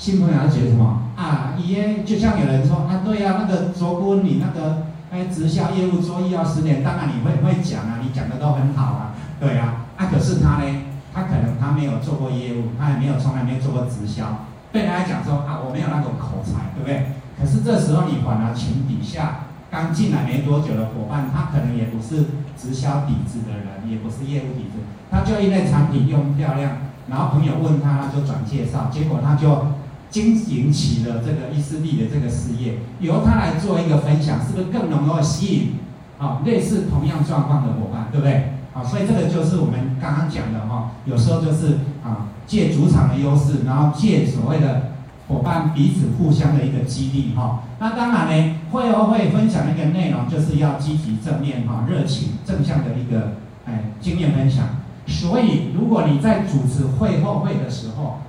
新朋友要觉得什么啊？耶，就像有人说啊，对呀、那个卓坤，你那个哎，直销业务做一二十年，当然你会会讲啊，你讲的都很好啊，对啊，啊，可是他呢，他可能他没有做过业务，他也没有从来没有做过直销，被人家讲说啊，我没有那种口才，对不对？可是这时候你反而请底下刚进来没多久的伙伴，他可能也不是直销底子的人，也不是业务底子，他就因为产品用漂亮，然后朋友问他，他就转介绍，结果他就。经营起了这个伊丝碧媞的这个事业，由他来做一个分享，是不是更能够吸引啊类似同样状况的伙伴，对不对？啊，所以这个就是我们刚刚讲的哈，有时候就是啊借主场的优势，然后借所谓的伙伴彼此互相的一个激励哈。那当然呢，会后会分享的一个内容就是要积极正面哈，热情正向的一个哎经验分享。所以如果你在主持会后会的时候，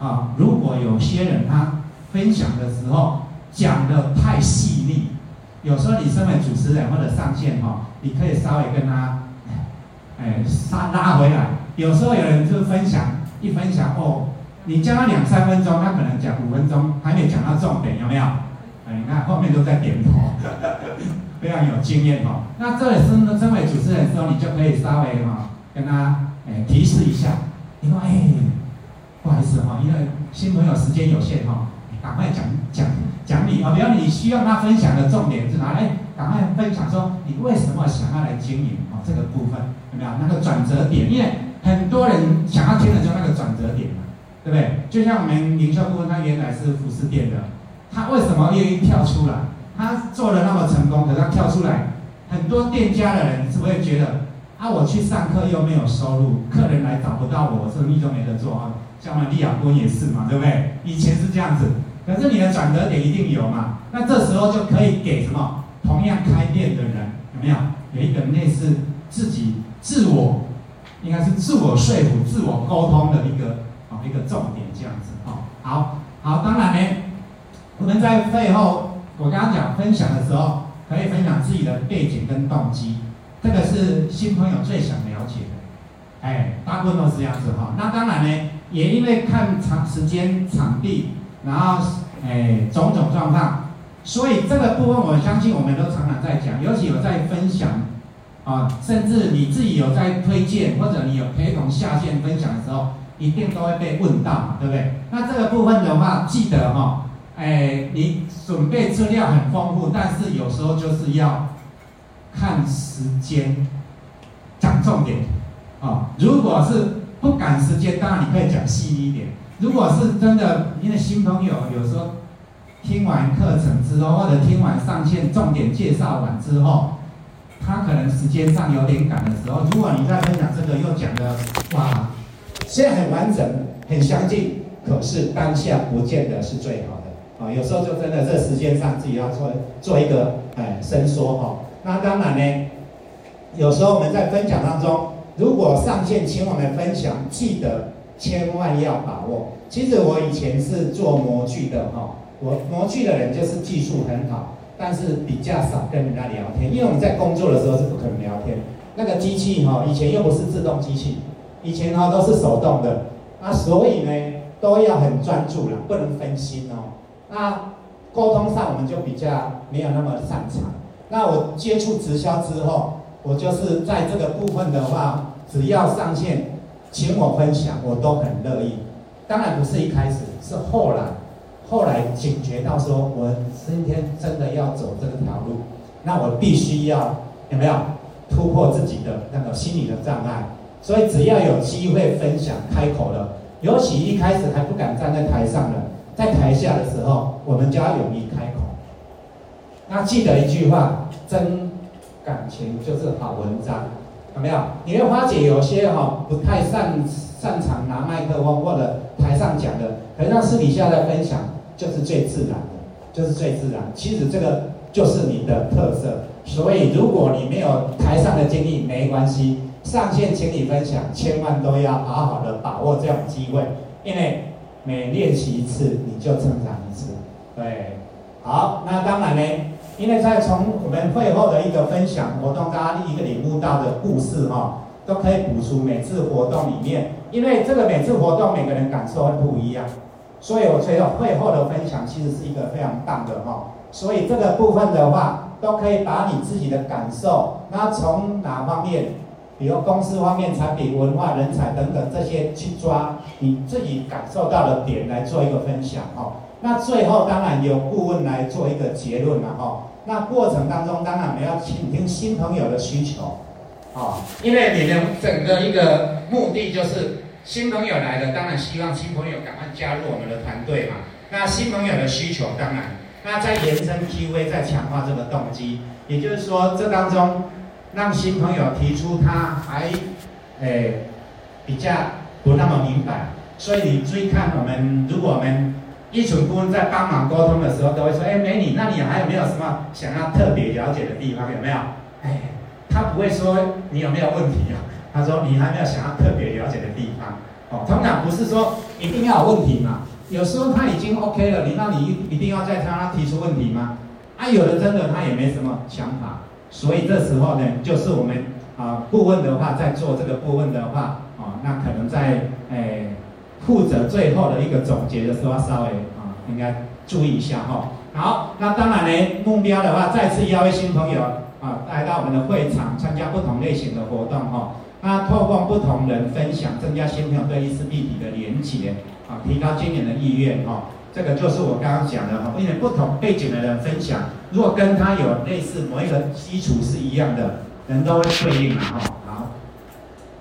啊，如果有些人他分享的时候讲的太细腻，有时候你身为主持人或者上线哈，你可以稍微跟他，哎，拉拉回来。有时候有人就分享一分享哦，你教他两三分钟，他可能讲五分钟，还没讲到重点，有没有？哎，你看后面都在点头，非常有经验哈。那这里身身为主持人的时候，你就可以稍微哈跟他哎提示一下，你说哎，不好意思哈，因为新朋友时间有限哈，赶快讲讲讲你啊，比方你需要他分享的重点是哪？哎，赶快分享说你为什么想要来经营啊这个部分有没有？那个转折点，因为很多人想要听的就那个转折点嘛。对不对？就像我们营销部，他原来是服饰店的，他为什么愿意跳出来？他做的那么成功，可是他跳出来，很多店家的人是不会觉得，啊，我去上课又没有收入，客人来找不到我，生意就没得做啊。像我们利亚坤也是嘛，对不对？以前是这样子，可是你的转折点一定有嘛？那这时候就可以给什么？同样开店的人有没有？有一个类似自己自我，应该是自我说服、自我沟通的一个。一个重点这样子哦，好，好，当然呢，我们在背后，我刚刚讲分享的时候，可以分享自己的背景跟动机，这个是新朋友最想了解的，哎，大部分都是这样子哈。那当然呢，也因为看场时间、场地，然后哎种种状况，所以这个部分我相信我们都常常在讲，尤其有在分享啊，甚至你自己有在推荐，或者你有陪同下线分享的时候。一定都会被问到，对不对？那这个部分的话，记得哈、哦，哎，你准备资料很丰富，但是有时候就是要看时间，讲重点啊、如果是不赶时间，当然你可以讲细一点。如果是真的，因为新朋友有时候听完课程之后，或者听完上线重点介绍完之后，他可能时间上有点赶的时候，如果你在分享这个又讲的哇。虽然很完整、很详尽，可是当下不见得是最好的啊。有时候就真的这时间上自己要做做一个哎伸缩哈。那当然呢，有时候我们在分享当中，如果上线请我们分享，记得千万要把握。其实我以前是做模具的哈，我模具的人就是技术很好，但是比较少跟人家聊天，因为我们在工作的时候是不可能聊天。那个机器哈，以前又不是自动机器。以前哈都是手动的，那所以呢都要很专注了，不能分心哦。那沟通上我们就比较没有那么擅长。那我接触直销之后，我就是在这个部分的话，只要上线请我分享，我都很乐意。当然不是一开始，是后来，后来警觉到说，我今天真的要走这条路，那我必须要有没有突破自己的那个心理的障碍。所以只要有机会分享开口了，尤其一开始还不敢站在台上的，在台下的时候，我们就要勇于开口。那记得一句话：真感情就是好文章，有没有？你会发觉有些哈不太擅擅长拿麦克风或者台上讲的，可是他私底下的分享就是最自然的，就是最自然。其实这个就是你的特色。所以如果你没有台上的经历，没关系。上线请你分享，千万都要好好的把握这种机会，因为每练习一次，你就成长一次。对，好，那当然呢，因为在从我们会后的一个分享活动，大家一个领悟到的故事哈，都可以补出每次活动里面，因为这个每次活动每个人感受会不一样，所以我觉得会后的分享其实是一个非常棒的哈，所以这个部分的话，都可以把你自己的感受，那从哪方面？比如公司方面、产品、文化、人才等等这些去抓你自己感受到的点来做一个分享哦。那最后当然由顾问来做一个结论了哈。那过程当中当然我们要倾听新朋友的需求，啊，因为你的整个一个目的就是新朋友来了，当然希望新朋友赶快加入我们的团队嘛。那新朋友的需求当然，那在延伸 QA 在强化这个动机，也就是说这当中。让新朋友提出他还，诶、比较不那么明白，所以你注意看我们，如果我们一群顾问在帮忙沟通的时候，都会说，哎、美女，那你还有没有什么想要特别了解的地方？有没有？哎，他不会说你有没有问题啊，他说你还没有想要特别了解的地方。哦，通常不是说一定要有问题嘛，有时候他已经 OK 了，你那你一定要再他提出问题吗？啊，有的真的他也没什么想法。所以这时候呢，就是我们啊顾问的话，在做这个顾问的话啊，那可能在诶负责最后的一个总结的时候，稍微啊应该注意一下哈。好，那当然呢，目标的话，再次邀约新朋友啊来到我们的会场，参加不同类型的活动哈。那透过不同人分享，增加新朋友对意思立体的连结啊，提高经营的意愿哈。这个就是我刚刚讲的哈，因为不同背景的人分享，如果跟他有类似某一个基础是一样的，人都会对应嘛哈。好，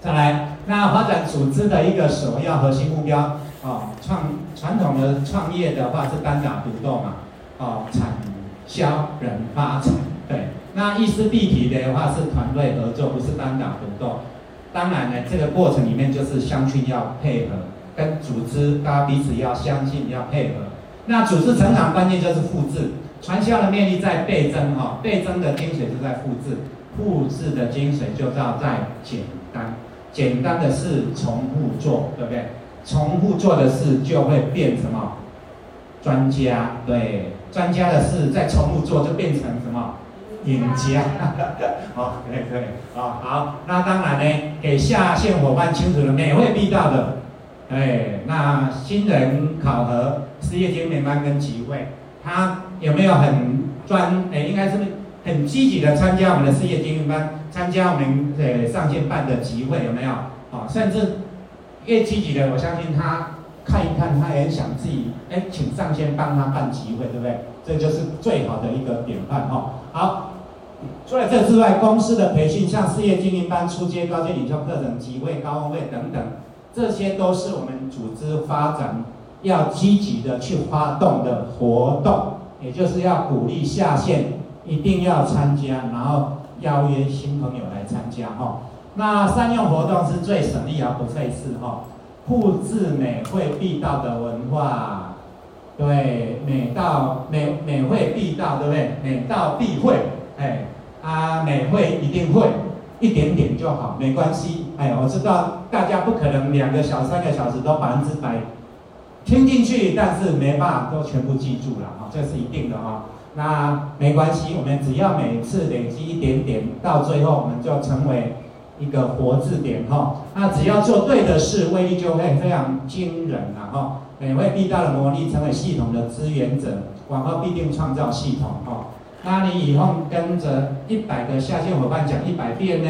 再来，那发展组织的一个首要核心目标啊，创传统的创业的话是单打独斗嘛，啊，产销人发财，对。那意思立体的话是团队合作，不是单打独斗。当然呢，这个过程里面就是相亲要配合。跟组织，大家彼此要相信，要配合。那组织成长关键就是复制，传销的魅力在倍增哈，倍增的精髓就在复制，复制的精髓就叫在简单，简单的事重复做，对不对？重复做的事就会变什么？专家，对，专家的事再重复做就变成什么？赢家，好，可以可以，好，好，那当然呢，给下线伙伴清楚了，每会必到的。哎，那新人考核、事业经验班跟集会，他有没有很专？哎，应该是很积极的参加我们的事业经验班，参加我们呃上线办的集会，有没有？啊，甚至越积极的，我相信他看一看，他也想自己哎，请上线帮他办集会，对不对？这就是最好的一个典范哈。好，除了这之外，公司的培训，像事业经验班、初阶、高阶领袖课程、集会、高峰会等等。这些都是我们组织发展要积极的去发动的活动，也就是要鼓励下线一定要参加，然后邀约新朋友来参加哈。那善用活动是最省力而不费事哈。复制美会必到的文化，对，美到美美会必到，对不对？美到必会，哎，啊，美会一定会。一点点就好，没关系。哎，我知道大家不可能两个小、三个小时都百分之百听进去，但是没办法都全部记住了啊，这是一定的哈。那没关系，我们只要每次累积一点点，到最后我们就成为一个活字典哈。那只要做对的事，威力就会非常惊人了哈。美会必到的魔力，成为系统的支援者，往后必定创造系统哈。那你以后跟着一百个下线伙伴讲一百遍呢，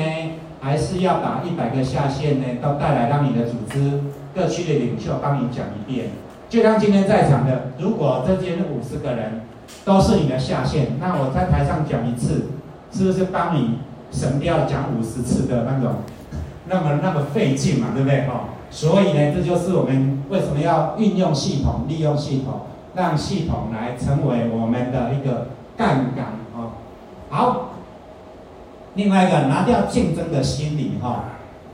还是要把一百个下线呢都带来，让你的组织各区的领袖帮你讲一遍？就像今天在场的，如果这间五十个人都是你的下线，那我在台上讲一次，是不是帮你省掉讲五十次的那种，那么那么费劲嘛，对不对？哦，所以呢，这就是我们为什么要运用系统，利用系统，让系统来成为我们的一个。杠杆哦，好。另外一个拿掉竞争的心理哈，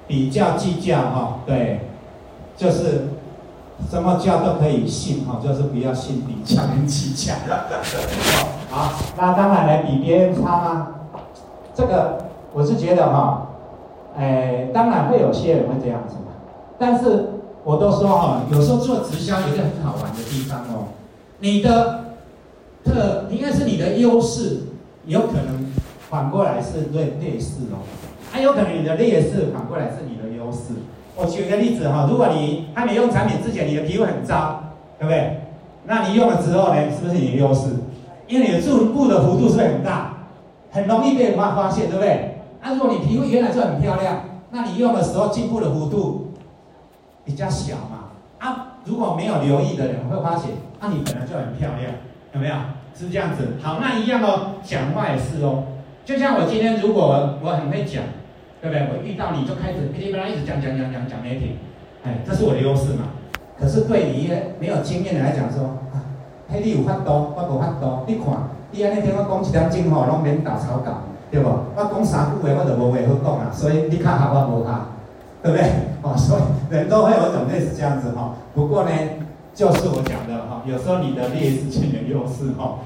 比较计较哈，对，就是什么叫都可以信哈，就是不要信比较跟计较。好，那当然来比别人差吗？这个我是觉得哈，哎，当然会有些人会这样子嘛。但是我都说哈，有时候做直销有一个很好玩的地方哦，你的。特应该是你的优势，有可能反过来是劣劣势哦，还有可能你的劣势反过来是你的优势。我举一个例子哈，如果你还没用产品之前，你的皮肤很糟，对不对？那你用了之后呢，是不是你的优势？因为你的进步的幅度是不是很大，很容易被人发发现，对不对？那如果你皮肤原来就很漂亮，那你用的时候进步的幅度比较小嘛。啊，如果没有留意的人会发现，啊，你本来就很漂亮。有没有是这样子？好，那一样哦，讲话也是哦。就像我今天，如果我很会讲，对不对？我遇到你就开始噼里啪啦一直讲讲讲讲讲没停，哎，这是我的优势嘛。可是对你没有经验的来讲说，啊，嘿，你有法多，我无法多。你看，你安尼听我讲一点钟吼，拢免打草稿，对不？我讲三句话我就无话好讲啊，所以你卡好我无卡，对不对？哦，所以人都会有一种类似这样子哈。不过呢。就是我讲的哈，有时候你的劣势变成优势哈，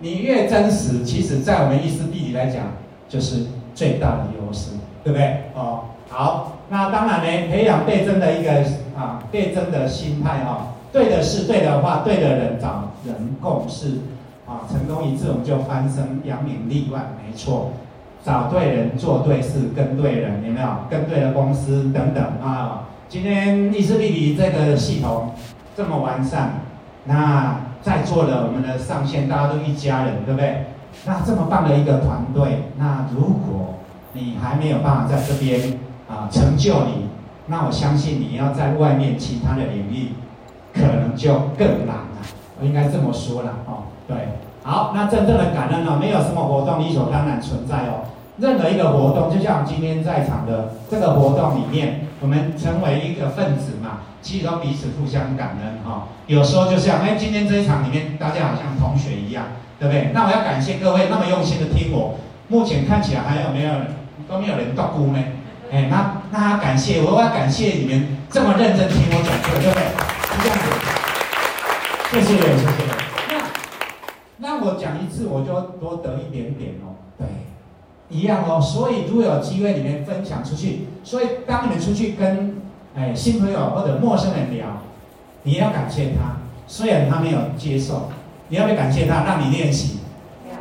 你越真实，其实在我们意思地理来讲，就是最大的优势，对不对？哦，好，那当然呢，培养倍增的一个啊倍增的心态哈，对的事、对的话、对的人，找人共事啊，成功一次我们就翻身扬名立万，没错，找对人做对事跟对人，有没有？跟对了公司等等啊。今天意思必比这个系统这么完善，那在座的我们的上线大家都一家人，对不对？那这么棒的一个团队，那如果你还没有办法在这边啊成就你，那我相信你要在外面其他的领域，可能就更难了。我应该这么说了哦，对。好，那真正的感恩呢，没有什么活动理所当然存在哦。任何一个活动，就像今天在场的这个活动里面，我们成为一个分子嘛，其实都彼此互相感恩哈、哦。有时候就像哎，今天这一场里面，大家好像同学一样，对不对？那我要感谢各位那么用心的听我。目前看起来还有没有都没有人到姑呢？哎，那那感谢，我要感谢你们这么认真听我讲课，对不对？是这样子。谢谢，谢谢。那那我讲一次，我就多得一点点哦。对。一样哦，所以如果有机会，你们分享出去。所以当你们出去跟哎新朋友或者陌生人聊，你要感谢他，虽然他没有接受，你要不要感谢他，让你练习？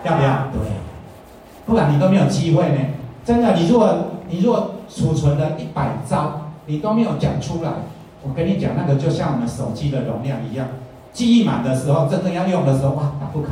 要不要？对，不然你都没有机会呢。真的，你如果你如果储存了一百招，你都没有讲出来，我跟你讲，那个就像我们手机的容量一样，记忆满的时候，真正要用的时候，哇，打不开，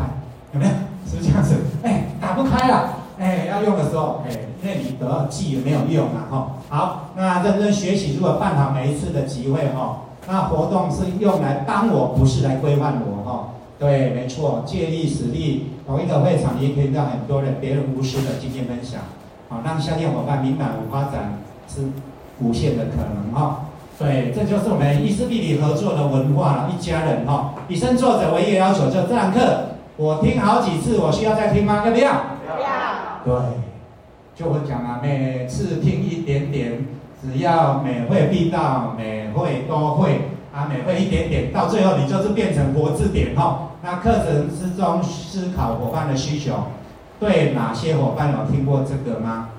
有没有？是不是这样子？哎，打不开了。哎，要用的时候，哎，那你得记也没有用啊，哈。好，那认真学习，如果办好每一次的集会，哈，那活动是用来帮我，不是来规范我，哈。对，没错，借力使力，同一个会场也可以让很多人别人无私的经验分享，好，让下线伙伴明白我发展是无限的可能，哈。对，这就是我们伊思必比合作的文化，一家人，哈。以身作则，唯一要求就这堂课，我听好几次，我需要再听吗？要不要？要对，就会讲啊，每次听一点点，只要每会必到，每会都会啊，每会一点点，到最后你就是变成活字典哦。那课程之中思考伙伴的需求，对哪些伙伴有听过这个吗？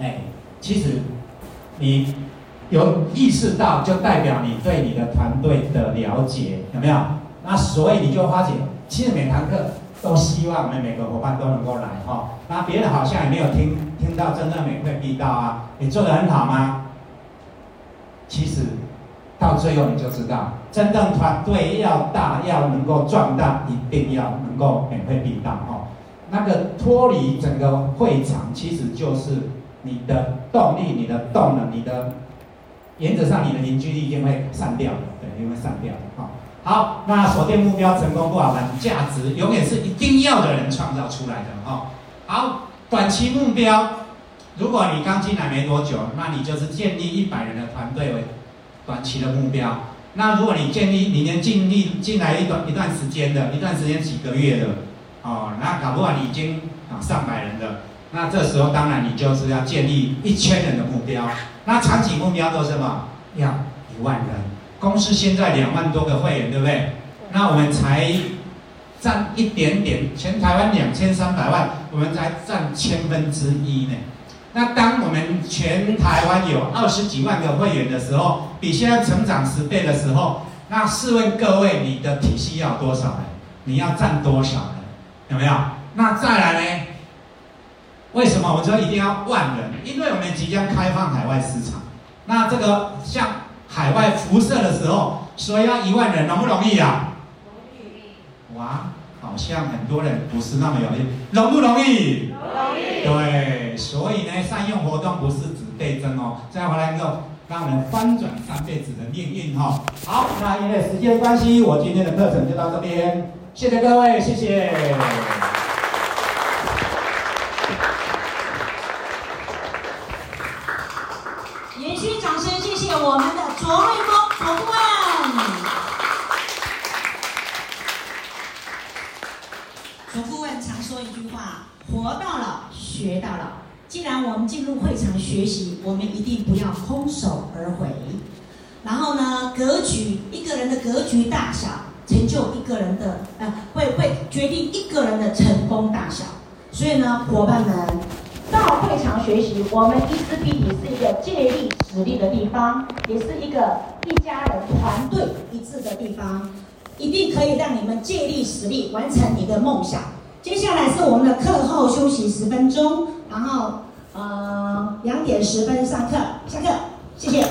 哎，其实你有意识到，就代表你对你的团队的了解有没有？那所以你就发觉，其实每堂课。都希望我们每个伙伴都能够来哈，那别人好像也没有听听到真正每会必到啊，你做的很好吗？其实到最后你就知道，真正团队要大，要能够壮大，一定要能够每会必到哈。那个脱离整个会场，其实就是你的动力、你的动能、你的原则上你的凝聚力一定会散掉的，对，一定会散掉的哈。好，那锁定目标，成功不好玩，价值永远是一定要的人创造出来的哈。好，短期目标，如果你刚进来没多久，那你就是建立一百人的团队为短期的目标。那如果你建立，你能尽力进来一段一段时间的，一段时间几个月的，哦，那搞不好你已经啊上百人的，那这时候当然你就是要建立一千人的目标。那长期目标都是什么？要一万人。公司现在两万多个会员，对不对？那我们才占一点点，全台湾两千三百万，我们才占千分之一呢。那当我们全台湾有二十几万个会员的时候，比现在成长十倍的时候，那试问各位，你的体系要多少人？你要占多少人？有没有？那再来呢？为什么我们说一定要万人？因为我们即将开放海外市场。那这个像。海外辐射的时候，所以要一万人容不容易啊？容易。哇，好像很多人不是那么容易，容不容易？容易。对，所以呢，善用活动不是只倍增哦，这样回来之后让我们翻转三辈子的命运哈、哦。好，那因为时间关系，我今天的课程就到这边，谢谢各位，谢谢。延续掌声，谢谢我们的卓瑞峰卓顾问，卓顾问常说一句话：活到老，学到老。既然我们进入会场学习，我们一定不要空手而回。然后呢，格局，一个人的格局大小，成就一个人的，呃，会会决定一个人的成功大小。所以呢，伙伴们。到会场学习，我们伊思必比是一个借力使力的地方，也是一个一家人团队一致的地方，一定可以让你们借力使力完成你的梦想。接下来是我们的课后休息十分钟，然后呃两点十分上课，下课，谢谢。